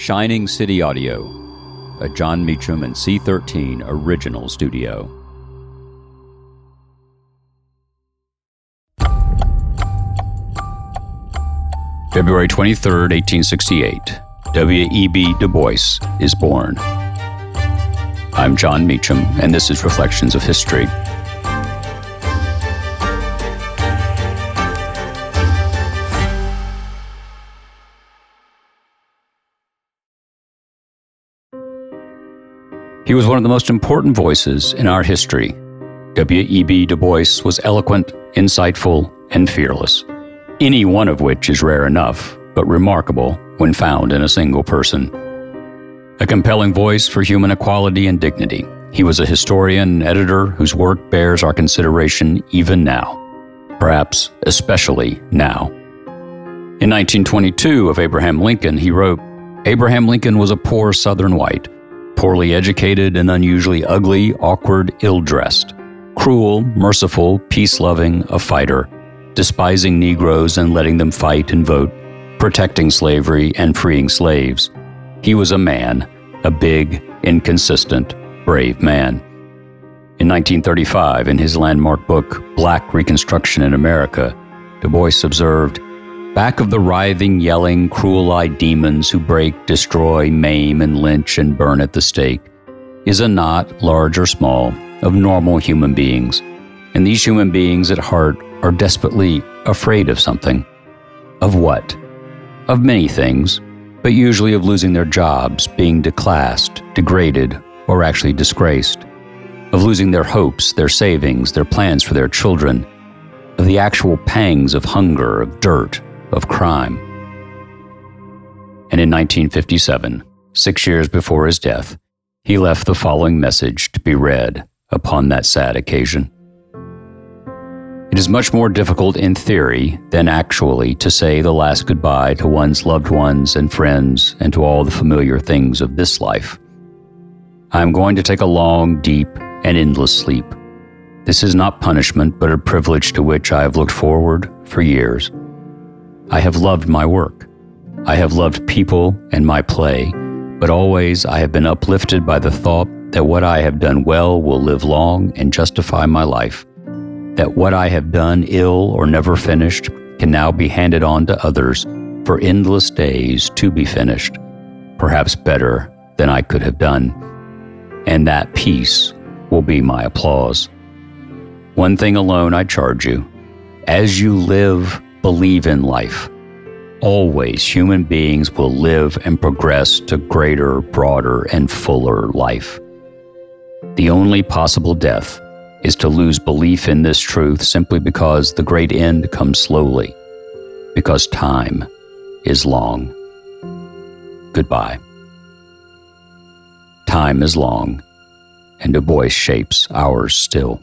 Shining City Audio, a Jon Meacham and C13 original studio. February 23, 1868, W.E.B. Du Bois is born. I'm Jon Meacham, and this is Reflections of History. He was one of the most important voices in our history. W.E.B. Du Bois was eloquent, insightful, and fearless, any one of which is rare enough, but remarkable when found in a single person. A compelling voice for human equality and dignity, he was a historian and editor whose work bears our consideration even now, perhaps especially now. In 1922 of Abraham Lincoln, he wrote Abraham Lincoln was a poor Southern white poorly educated and unusually ugly, awkward, ill dressed, cruel, merciful, peace loving, a fighter, despising Negroes and letting them fight and vote, protecting slavery and freeing slaves. He was a man, a big, inconsistent, brave man. In 1935, in his landmark book, Black Reconstruction in America, Du Bois observed, Back of the writhing, yelling, cruel eyed demons who break, destroy, maim, and lynch and burn at the stake is a knot, large or small, of normal human beings. And these human beings at heart are desperately afraid of something. Of what? Of many things, but usually of losing their jobs, being declassed, degraded, or actually disgraced. Of losing their hopes, their savings, their plans for their children. Of the actual pangs of hunger, of dirt, of crime. And in 1957, six years before his death, he left the following message to be read upon that sad occasion. It is much more difficult in theory than actually to say the last goodbye to one's loved ones and friends and to all the familiar things of this life. I am going to take a long, deep, and endless sleep. This is not punishment, but a privilege to which I have looked forward for years. I have loved my work. I have loved people and my play, but always I have been uplifted by the thought that what I have done well will live long and justify my life, that what I have done ill or never finished can now be handed on to others for endless days to be finished, perhaps better than I could have done. And that peace will be my applause. One thing alone I charge you as you live, believe in life. Always, human beings will live and progress to greater, broader, and fuller life. The only possible death is to lose belief in this truth simply because the great end comes slowly, because time is long. Goodbye. Time is long, and Du Bois shapes ours still.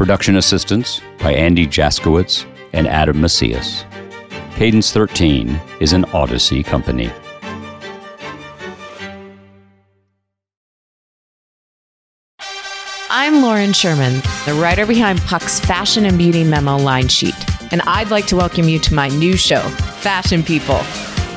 Production assistance by Andy Jaskowitz and Adam Macias. Cadence 13 is an Odyssey company. I'm Lauren Sherman, the writer behind Puck's Fashion and Beauty Memo line sheet, and I'd like to welcome you to my new show, Fashion People.